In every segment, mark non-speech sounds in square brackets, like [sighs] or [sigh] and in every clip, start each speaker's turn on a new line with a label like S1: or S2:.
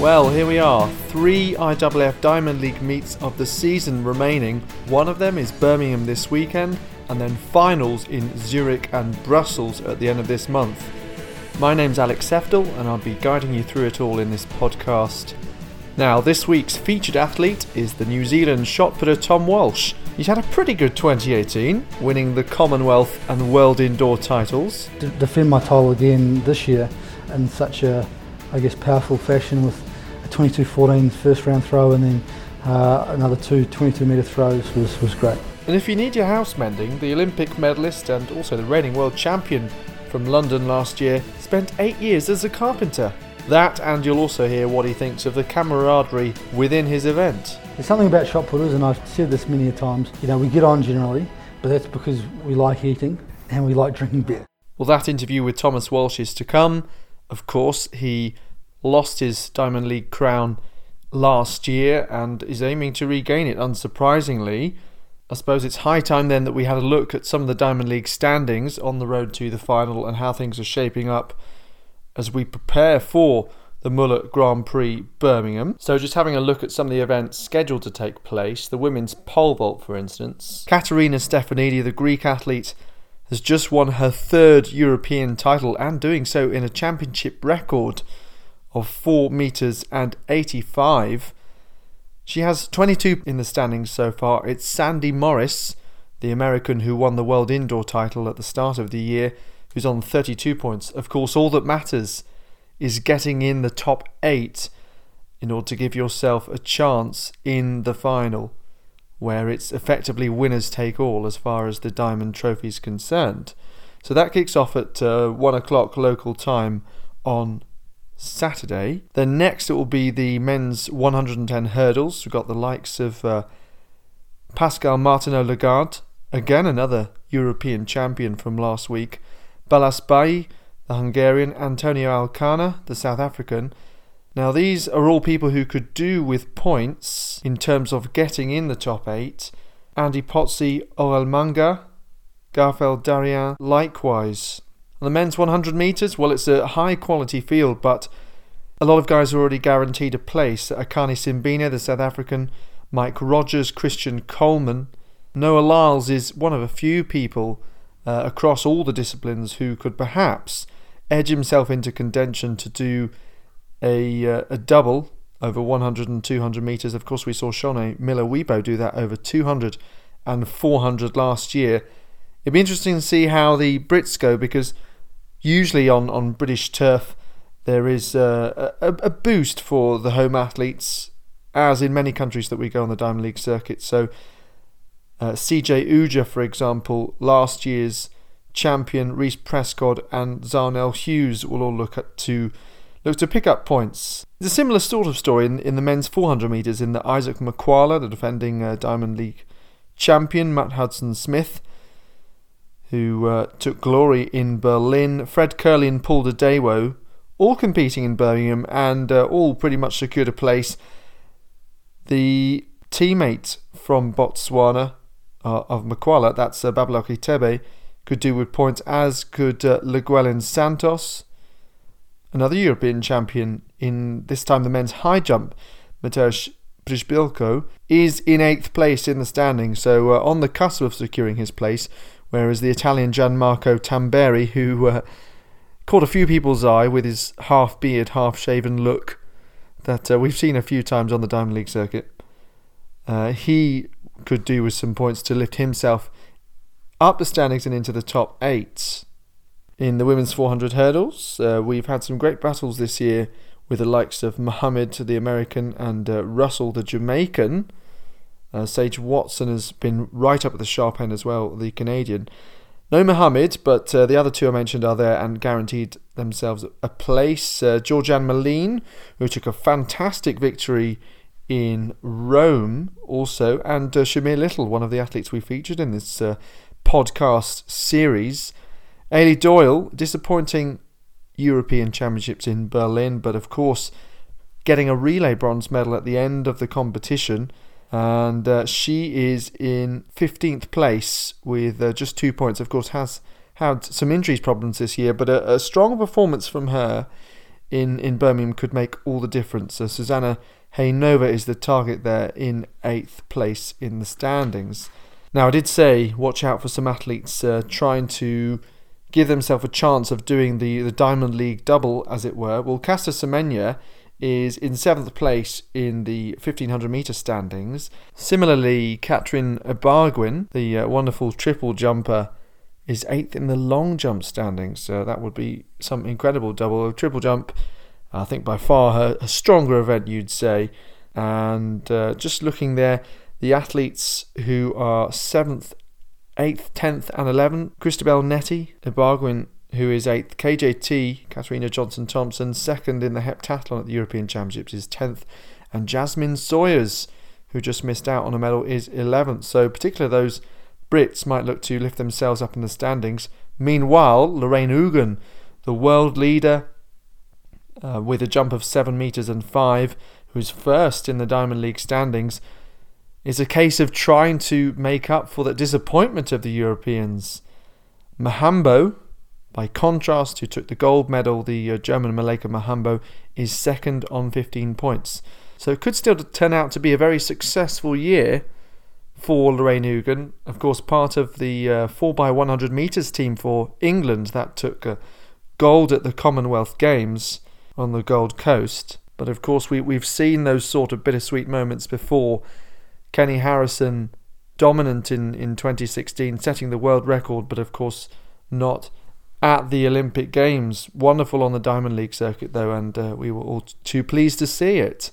S1: Well, here we are. Three IAAF Diamond League meets of the season remaining. One of them is Birmingham this weekend, and then finals in Zurich and Brussels at the end of this month. My name's Alex Seftel, and I'll be guiding you through it all in this podcast. Now, this week's featured athlete is the New Zealand shot putter Tom Walsh. He's had a pretty good 2018, winning the Commonwealth and World Indoor titles.
S2: To defend my title again this year in such a, I guess, powerful fashion with 22-14 first round throw and then uh, another two 22 metre throws was, was great.
S1: And if you need your house mending, the Olympic medalist and also the reigning world champion from London last year spent eight years as a carpenter. That, and you'll also hear what he thinks of the camaraderie within his event.
S2: There's something about shot putters, and I've said this many a times. You know, we get on generally, but that's because we like eating and we like drinking beer.
S1: Well, that interview with Thomas Walsh is to come. Of course, he lost his Diamond League crown last year and is aiming to regain it, unsurprisingly. I suppose it's high time then that we had a look at some of the Diamond League standings on the road to the final and how things are shaping up as we prepare for the Müller Grand Prix Birmingham. So, just having a look at some of the events scheduled to take place, the women's pole vault, for instance. Katerina Stefanidi, the Greek athlete, has just won her third European title and doing so in a championship record of 4 metres and 85. She has 22 in the standings so far. It's Sandi Morris, the American who won the World Indoor title at the start of the year, who's on 32 points. Of course, all that matters is getting in the top eight in order to give yourself a chance in the final, where it's effectively winners take all as far as the Diamond Trophy is concerned. So that kicks off at uh, 1 o'clock local time on Saturday. Then next it will be the men's 110 hurdles. We've got the likes of uh, Pascal Martinot Lagarde, again another European champion from last week, Balázs Baji, the Hungarian, Antonio Alkana, the South African. Now, these are all people who could do with points in terms of getting in the top eight. Andy Pozzi, Aurel Manga, Garfield likewise. The men's 100 metres, well, it's a high quality field, but a lot of guys are already guaranteed a place. Akani Simbine, the South African, Mike Rodgers, Christian Coleman. Noah Lyles is one of a few people uh, across all the disciplines who could perhaps edge himself into contention to do a, uh, a double over 100 and 200 metres. Of course, we saw Shaunae Miller Uibo do that over 200 and 400 last year. It'd be interesting to see how the Brits go because usually on, on British turf there is uh, a, a boost for the home athletes, as in many countries that we go on the Diamond League circuit. So uh, CJ Ujah, for example, last year's champion Reece Prescod and Zharnel Hughes will all look at to look to pick up points. It's a similar sort of story in, in the men's 400 metres in the Isaac Makwala, the defending uh, Diamond League champion, Matt Hudson Smith, who uh, took glory in Berlin, Fred Kerley and Paul Dedewo, all competing in Birmingham and uh, all pretty much secured a place. The teammate from Botswana, uh, of Makwala, that's uh, Baboloki Thebe, could do with points, as could uh, Luguelín Santos, another European champion in this time the men's high jump. Mateusz Przybyłko is in eighth place in the standings, so uh, on the cusp of securing his place, whereas the Italian Gianmarco Tamberi, who uh, caught a few people's eye with his half beard, half shaven look that uh, we've seen a few times on the Diamond League circuit, uh, he could do with some points to lift himself up the standings and into the top eight. In the women's 400 hurdles, uh, we've had some great battles this year with the likes of Muhammad, the American, and uh, Russell, the Jamaican. Uh, Sage Watson has been right up at the sharp end as well, the Canadian. No Muhammad, but uh, the other two I mentioned are there and guaranteed themselves a place. Uh, Georganne Moline, who took a fantastic victory in Rome also, and uh, Shamier Little, one of the athletes we featured in this uh, podcast series. Eilidh Doyle, disappointing European Championships in Berlin, but of course getting a relay bronze medal at the end of the competition. And uh, she is in 15th place with uh, just two points. Of course, has had some injuries problems this year, but a, a strong performance from her in, in Birmingham could make all the difference. So Zuzana Hejnová is the target there in eighth place in the standings. Now, I did say watch out for some athletes uh, trying to give themselves a chance of doing the, the Diamond League double, as it were. Well, Caster Semenya is in seventh place in the 1500 metre standings. Similarly, Caterine Ibargüen, the uh, wonderful triple jumper, is eighth in the long jump standings. So that would be some incredible double. or Triple jump, I think by far a stronger event, you'd say. And uh, just looking there, the athletes who are seventh, eighth, tenth, and eleventh: Christabel Nettey, Ibargüen who is eighth. KJT, Katarina Johnson Thompson, second in the heptathlon at the European Championships, is 10th. And Jazmin Sawyers, who just missed out on a medal, is 11th. So, particularly those Brits might look to lift themselves up in the standings. Meanwhile, Lorraine Ugen, the world leader, uh, with a jump of 7 metres and 5, who's first in the Diamond League standings, is a case of trying to make up for the disappointment of the Europeans. Mihambo, by contrast, who took the gold medal, the uh, German Malaika Mihambo, is second on 15 points. So it could still turn out to be a very successful year for Lorraine Ugen. Of course, part of the uh, 4x100 metres team for England that took uh, gold at the Commonwealth Games on the Gold Coast. But of course, we, we've seen those sort of bittersweet moments before. Kendra Harrison dominant in, in 2016, setting the world record, but of course not at the Olympic Games. Wonderful on the Diamond League circuit, though, and uh, we were all too pleased to see it.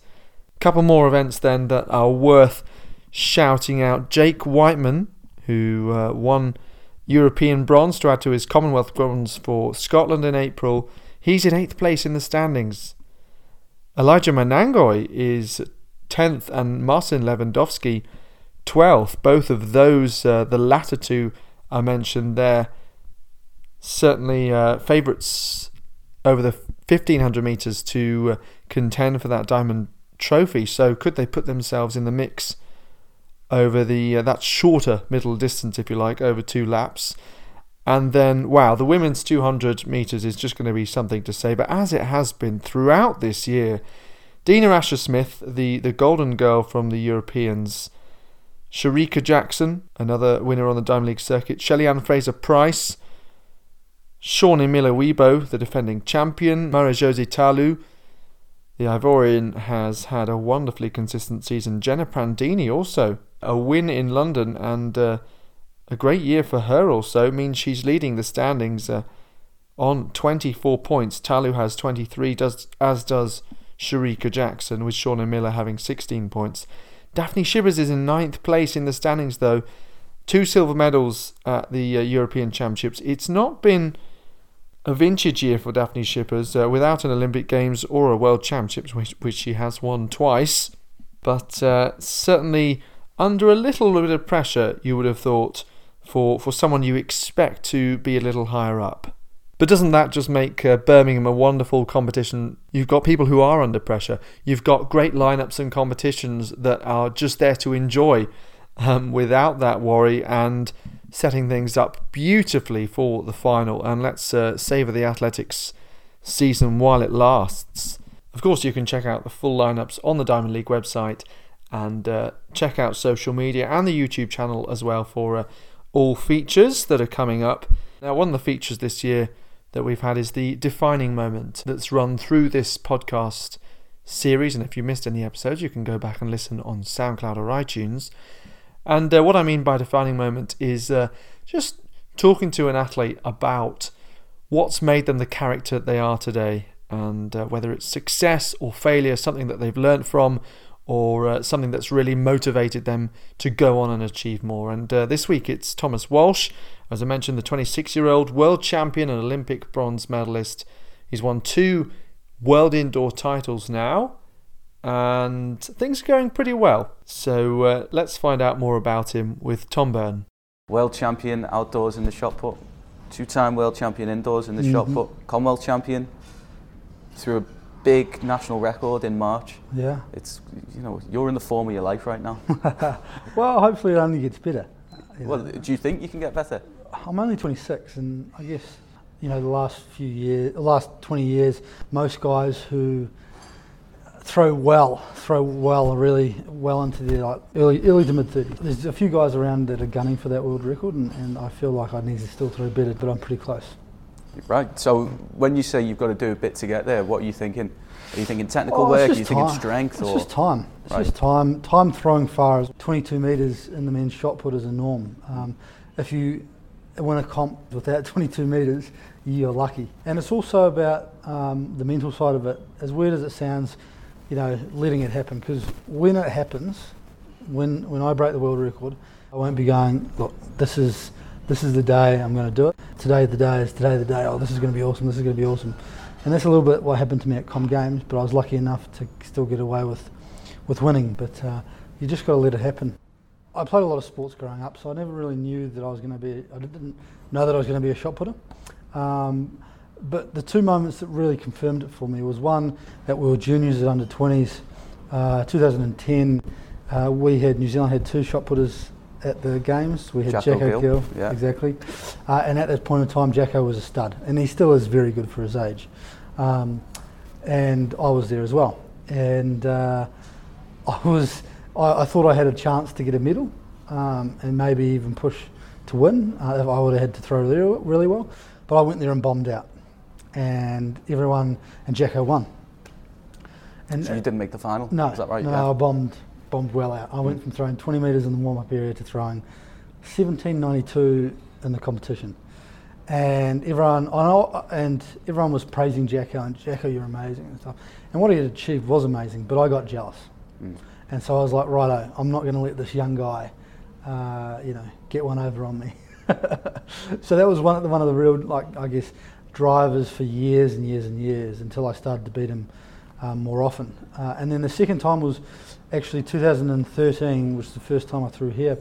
S1: A Couple more events then that are worth shouting out. Jake Wightman, who uh, won European bronze to add to his Commonwealth bronze for Scotland in April, he's in eighth place in the standings. Elijah Manangoi is 10th, and Marcin Lewandowski 12th. Both of those, uh, the latter two I mentioned there, certainly uh, favourites over the 1500 metres to contend for that diamond trophy. So could they put themselves in the mix over the uh, that shorter middle distance, if you like, over two laps? And then, wow, the women's 200 metres is just going to be something to say. But as it has been throughout this year, Dina Asher Smith, the, the golden girl from the Europeans, Shericka Jackson, another winner on the Diamond League circuit, Shelly-Ann Fraser-Pryce, Shaunae Miller-Uibo, the defending champion, Marie-Josée Ta Lou, the Ivorian has had a wonderfully consistent season. Jenna Prandini also a win in London and uh, a great year for her. Also means she's leading the standings uh, on 24 points. Ta Lou has 23, does as does Shericka Jackson, with Shaunae Miller having 16 points. Dafne Schippers is in ninth place in the standings though, two silver medals at the uh, European Championships. It's not been a vintage year for Dafne Schippers uh, without an Olympic Games or a World Championships, which, which she has won twice. But uh, certainly under a little bit of pressure, you would have thought, for, for someone you expect to be a little higher up. But doesn't that just make uh, Birmingham a wonderful competition? You've got people who are under pressure. You've got great lineups and competitions that are just there to enjoy um, without that worry and setting things up beautifully for the final. And let's uh, savour the athletics season while it lasts. Of course, you can check out the full lineups on the Diamond League website and uh, check out social media and the YouTube channel as well for uh, all features that are coming up. Now, one of the features this year that we've had is the defining moment that's run through this podcast series. And if you missed any episodes, you can go back and listen on SoundCloud or iTunes. And uh, what I mean by defining moment is uh, just talking to an athlete about what's made them the character they are today, and uh, whether it's success or failure, something that they've learned from, or uh, something that's really motivated them to go on and achieve more. And uh, this week it's Thomas Walsh, as I mentioned, the 26 year old world champion and Olympic bronze medalist. He's won two world indoor titles now and things are going pretty well. So uh, let's find out more about him with Tom Byrne.
S3: World champion outdoors in the shot put, two time world champion indoors in the mm-hmm. shot put, Commonwealth champion through a big national record in March.
S2: Yeah.
S3: It's, you know, you're in the form of your life right now. [laughs]
S2: well, hopefully it only gets better.
S3: Well, know. do you think you can get better?
S2: I'm only 26 and I guess you know, the last few years, the last 20 years, most guys who throw well, throw well, really well into the like, early, early to mid 30s. There's a few guys around that are gunning for that world record, and, and I feel like I need to still throw better, but I'm pretty close.
S3: Right. So when you say you've got to do a bit to get there, what are you thinking? Are you thinking technical
S2: Oh,
S3: work? Are you
S2: just
S3: thinking strength?
S2: It's
S3: or
S2: just time. It's
S3: Right.
S2: just time. Time throwing far is 22 metres in the men's shot put is a norm. Um, if you win a comp without [laughs] 22 metres, you're lucky. And it's also about um, the mental side of it. As weird as it sounds, you know, letting it happen. Because when it happens, when when I break the world record, I won't be going. Look, this is this is the day I'm going to do it. Today the day is today the day. Oh, this is going to be awesome. This is going to be awesome. And that's a little bit what happened to me at Com Games. But I was lucky enough to still get away with with winning. But uh, you just got to let it happen. I played a lot of sports growing up, so I never really knew that I was going to be. I didn't know that I was going to be a shot putter. Um, but the two moments that really confirmed it for me was one at World Juniors at under 20s, uh, 2010. Uh, we had New Zealand had two shot putters at the games. We had
S3: Jacko
S2: Jacko Gill,
S3: yeah.
S2: exactly. Uh, and at that point in time, Jacko was a stud, and he still is very good for his age. Um, and I was there as well, and uh, [laughs] I was. I, I thought I had a chance to get a medal, um, and maybe even push to win uh, if I would have had to throw really, really well. But I went there and bombed out, and everyone and Jacko won. And
S3: So you didn't make the final?
S2: no,
S3: Is that right?
S2: no,
S3: Yeah.
S2: I bombed bombed well out. I went
S3: Mm.
S2: from throwing 20 metres in the warm up area to throwing 1792 in the competition. And everyone, know, and everyone was praising Jacko and Jacko, you're amazing and stuff. And what he had achieved was amazing, but I got jealous.
S3: Mm.
S2: And so I was like, righto, I'm not going to let this young guy, uh, you know, get one over on me. [laughs] so that was one of the, one of the real, like, I guess, drivers for years and years and years until I started to beat them um, more often. Uh, and then the second time was actually 2013, which was the first time I threw here.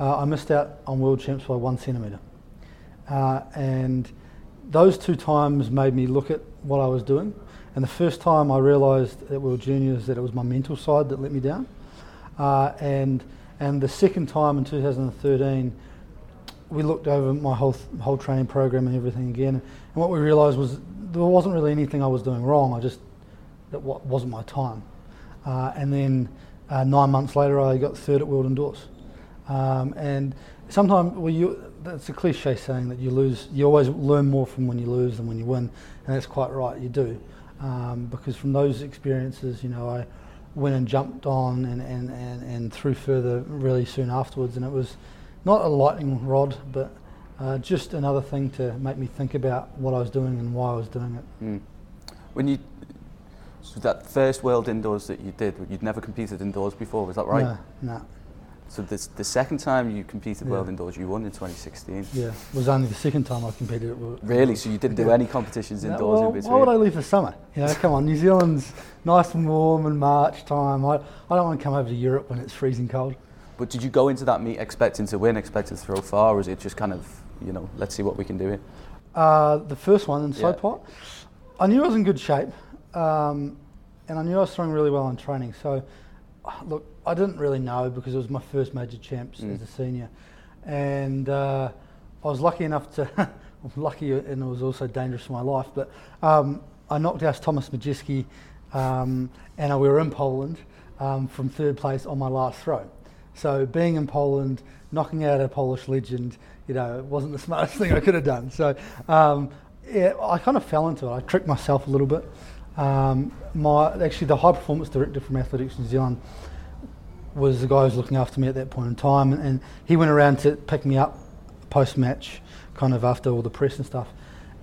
S2: Uh, I missed out on world champs by one centimetre. Uh, and those two times made me look at what I was doing. And the first time I realised at World Juniors that it was my mental side that let me down. Uh, and and the second time in 2013, we looked over my whole whole training program and everything again. And what we realised was there wasn't really anything I was doing wrong. I just that wa- wasn't my time. Uh, and then uh, nine months later, I got third at World Indoors. Um, and sometimes, well, you, that's a cliche saying that you lose, you always learn more from when you lose than when you win. And that's quite right, you do. Um, because from those experiences, you know, I went and jumped on and, and, and, and threw further really soon afterwards. And it was not a lightning rod, but uh, just another thing to make me think about what I was doing and why I was doing it.
S3: Mm. When you so that first World Indoors that you did, you'd never competed indoors before, was that right?
S2: No, no.
S3: So this, the second time you competed World Indoors, you won in 2016.
S2: Yeah, it was only the second time I competed at World
S3: Really? So you didn't do
S2: Yeah.
S3: any competitions
S2: No,
S3: indoors
S2: well,
S3: in between?
S2: Why would I leave for summer? You know, come on, New Zealand's nice and warm in March time. I, I don't want to come over to Europe when it's freezing cold.
S3: But did you go into that meet expecting to win, expecting to throw far, or was it just kind of, you know, let's see what we can do here?
S2: Uh, the first one in
S3: Yeah.
S2: I knew I was in good shape, um, and I knew I was throwing really well in training. So, uh, [sighs] look, I didn't really know because it was my first major champs
S3: Mm.
S2: as a senior, and uh, I was lucky enough to, [laughs] lucky, and it was also dangerous for my life. But um, I knocked out Thomas Majewski, um, and we were in Poland um, from third place on my last throw. So being in Poland, knocking out a Polish legend, you know, it wasn't the [laughs] smartest thing I could have done. So um, yeah, I kind of fell into it. I tricked myself a little bit. Um, my actually the high performance director from Athletics New Zealand was the guy who was looking after me at that point in time, and, and he went around to pick me up post match, kind of after all the press and stuff.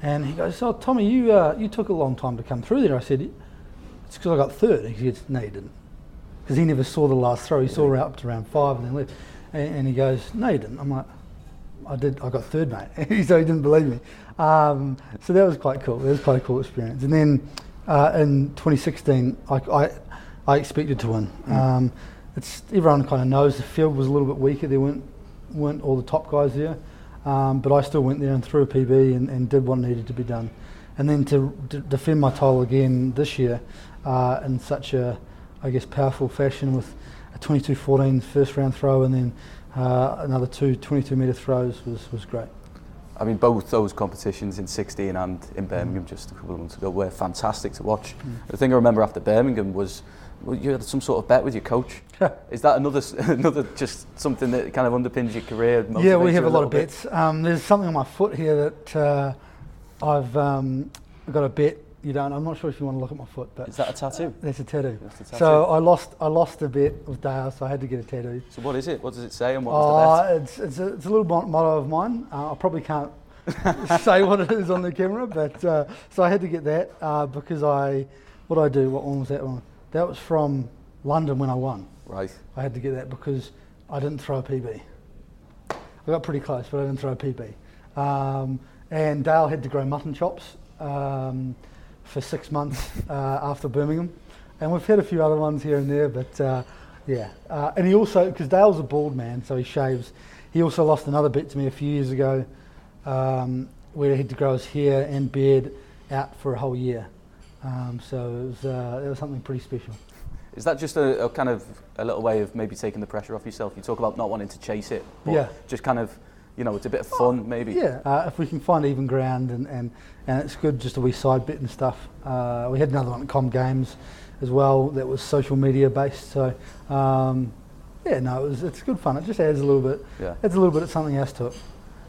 S2: And he goes, "Oh, Tommy, you uh, you took a long time to come through there." I said, "It's because I got third. He goes, "No, you didn't." Because he never saw the last throw. He saw her up to round five and then left. And, and he goes, "No, you didn't." I'm like, "I did. I got third, mate." [laughs] so he didn't believe me. Um, so that was quite cool. That was quite a cool experience. And then uh, in 2016, I, I, I expected to win. Um, it's everyone kind of knows the field was a little bit weaker. There weren't weren't all the top guys there, um, but I still went there and threw a PB and, and did what needed to be done. And then to d- defend my title again this year uh, in such a I guess, powerful fashion with a 22-14 first round throw and then uh, another two 22 metre throws was, was great.
S3: I mean, both those competitions in 16 and in Birmingham just a couple of months ago were fantastic to watch.
S2: Mm.
S3: The thing I remember after Birmingham was well, you had some sort of bet with your coach. Is that another [laughs] another just something that kind of underpins your career?
S2: yeah, we have a lot
S3: little
S2: of bets. Um, there's something on my foot here that uh, I've um, got a bet. You don't. I'm not sure if you want to look at my foot, but
S3: Is that a tattoo?
S2: that's a tattoo.
S3: That's a tattoo.
S2: So I lost. I lost a bit of Dale, so I had to get a tattoo.
S3: So what is it? What does it say and what was the?
S2: Oh, it's, it's, a, it's a little motto of mine. Uh, I probably can't [laughs] say what it is on the camera, but uh, so I had to get that uh, because I, what I do, what one was that one? That was from London when I won.
S3: Right.
S2: I had to get that because I didn't throw a PB. I got pretty close, but I didn't throw a PB. Um, and Dale had to grow mutton chops um, for six months uh, after Birmingham. And we've had a few other ones here and there, but uh, yeah. Uh, and he also, because Dale's a bald man, so he shaves, he also lost another bit to me a few years ago um, where he had to grow his hair and beard out for a whole year. Um, so it was, uh, it was something pretty special.
S3: Is that just a, a kind of a little way of maybe taking the pressure off yourself? You talk about not wanting to chase it, but
S2: Yeah.
S3: just kind of, you know, it's a bit of fun maybe.
S2: Yeah, uh, if we can find even ground and, and, and it's good just a wee side bit and stuff. Uh, we had another one at Com Games as well that was social media based. So um, yeah, no, it was, it's good fun. It just adds a little bit,
S3: Yeah.
S2: adds a little bit of something else to it.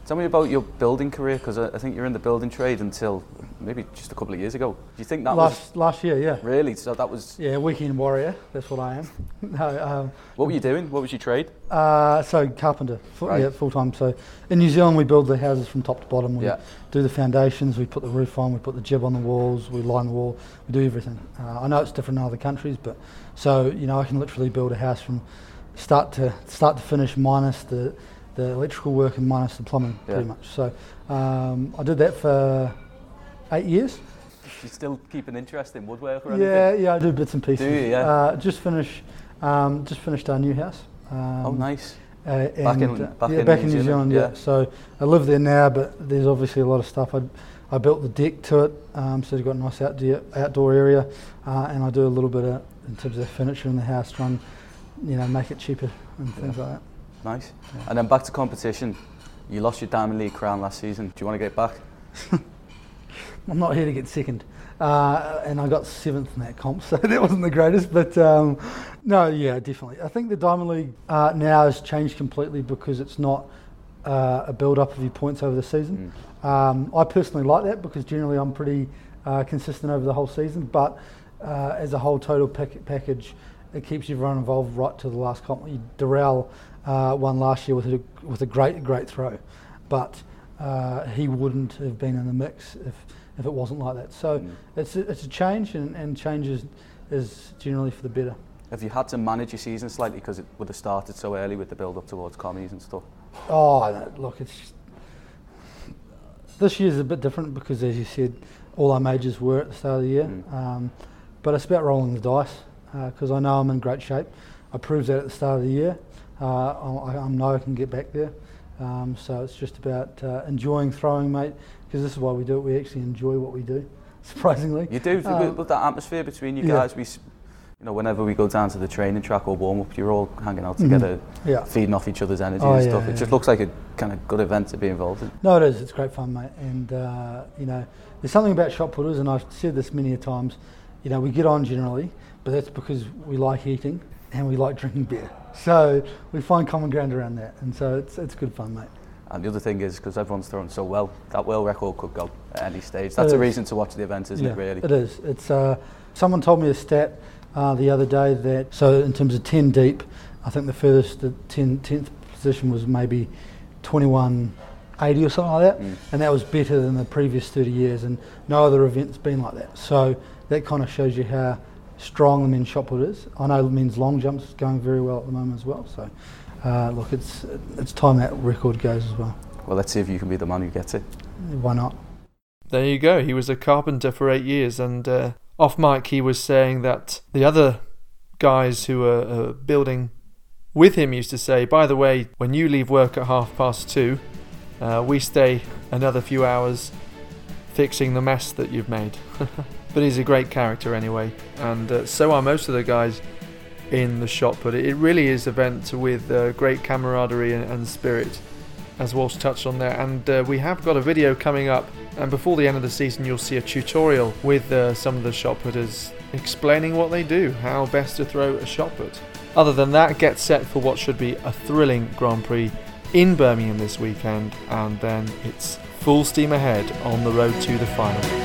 S3: Tell me about your building career because I, I think you're in the building trade until maybe just a couple of years ago. Do you think that
S2: last last year, yeah,
S3: really? So that was.
S2: yeah, weekend warrior. That's what I am. [laughs] no, um,
S3: What were you doing? What was your trade?
S2: Uh, so carpenter, full,
S3: Right.
S2: yeah, full time. So in New Zealand, we build the houses from top to bottom. We
S3: Yeah.
S2: do the foundations, we put the roof on, we put the Gib on the walls, we line the wall, we do everything. Uh, I know it's different in other countries, but so you know, I can literally build a house from start to start to finish, minus the the electrical work and minus the plumbing,
S3: Yeah.
S2: pretty much. So um, I did that for eight years.
S3: You still keep an interest in woodwork or anything?
S2: Yeah, yeah, I do bits and pieces.
S3: Do you? Yeah.
S2: Uh, just finish, um, just finished our new house. Um,
S3: oh, nice.
S2: uh,
S3: Back in-
S2: uh,
S3: back
S2: yeah,
S3: in
S2: back
S3: New
S2: in New
S3: Zealand,
S2: yeah.
S3: yeah.
S2: So I live there now, but there's obviously a lot of stuff. I, I built the deck to it, um, so it's got a nice outdoor, outdoor area, uh, and I do a little bit of, in terms of furniture in the house, try and you know make it cheaper and things like that.
S3: Nice.
S2: Yeah.
S3: And then back to competition. You lost your Diamond League crown last season. Do you want to get back? [laughs]
S2: I'm not here to get second, uh, and I got seventh in that comp, [laughs] so that wasn't the greatest. But um, no, yeah, definitely. I think the Diamond League uh, now has changed completely because it's not uh, a build-up of your points over the season.
S3: Mm.
S2: Um, I personally like that because generally I'm pretty uh, consistent over the whole season, but uh, as a whole total pack- package, it keeps everyone involved right to the last comp. Darrell uh, won last year with a, with a great great throw, but uh, he wouldn't have been in the mix if, if it wasn't like that. So
S3: Mm.
S2: it's a, it's a change, and, and change is, is generally for the better.
S3: Have you had to manage your season slightly because it would have started so early with the build up towards commies and stuff?
S2: Oh, no, look, it's just, this year's a bit different because, as you said, all our majors were at the start of the year.
S3: Mm.
S2: Um, but it's about rolling the dice because I know I'm in great shape. I proved that at the start of the year. Uh, I, I know I can get back there. Um, so it's just about uh, enjoying throwing, mate, because this is why we do it. We actually enjoy what we do, [laughs] surprisingly.
S3: You do,
S2: Um,
S3: with, that atmosphere between you
S2: yeah.
S3: guys. We, you know, whenever we go down to the training track or warm up, you're all hanging out
S2: Mhm.
S3: together,
S2: Yeah.
S3: feeding off each other's energy
S2: Oh,
S3: and
S2: yeah,
S3: stuff. It
S2: yeah.
S3: just looks like a kind of good event to be involved in.
S2: No, it is. It's great fun, mate. And uh, you know, there's something about shot putters, and I've said this many a times. You know, we get on generally, but that's because we like eating and we like drinking beer. So we find common ground around that, and so it's it's good fun, mate.
S3: And the other thing is, because everyone's throwing so well, that world record could go at any stage. That's
S2: It
S3: a
S2: is.
S3: reason to watch the event, isn't
S2: yeah,
S3: it, really?
S2: It is. It's. Uh, someone told me a stat uh, the other day that so in terms of ten deep, I think the furthest the 10, 10th position was maybe 2180 or something like that.
S3: Mm.
S2: and that was better than the previous 30 years, and no other event's been like that. So that kind of shows you how strong the men's shot putters. I know the men's long jumps is going very well at the moment as well. So uh, look, it's it's time that record goes as well.
S3: Well, let's see if you can be the man who gets it.
S2: Why not?
S1: There you go. He was a carpenter for eight years, and uh, off mic he was saying that the other guys who were uh, building with him used to say, "By the way, when you leave work at half past two, uh, we stay another few hours fixing the mess that you've made." [laughs] but he's a great character anyway, and uh, so are most of the guys in the shop. But it really is an event with uh, great camaraderie and, and spirit. as Walsh touched on there. And uh, we have got a video coming up. And before the end of the season, you'll see a tutorial with uh, some of the shot putters explaining what they do, how best to throw a shot put. Other than that, get set for what should be a thrilling Grand Prix in Birmingham this weekend, and then it's full steam ahead on the road to the final.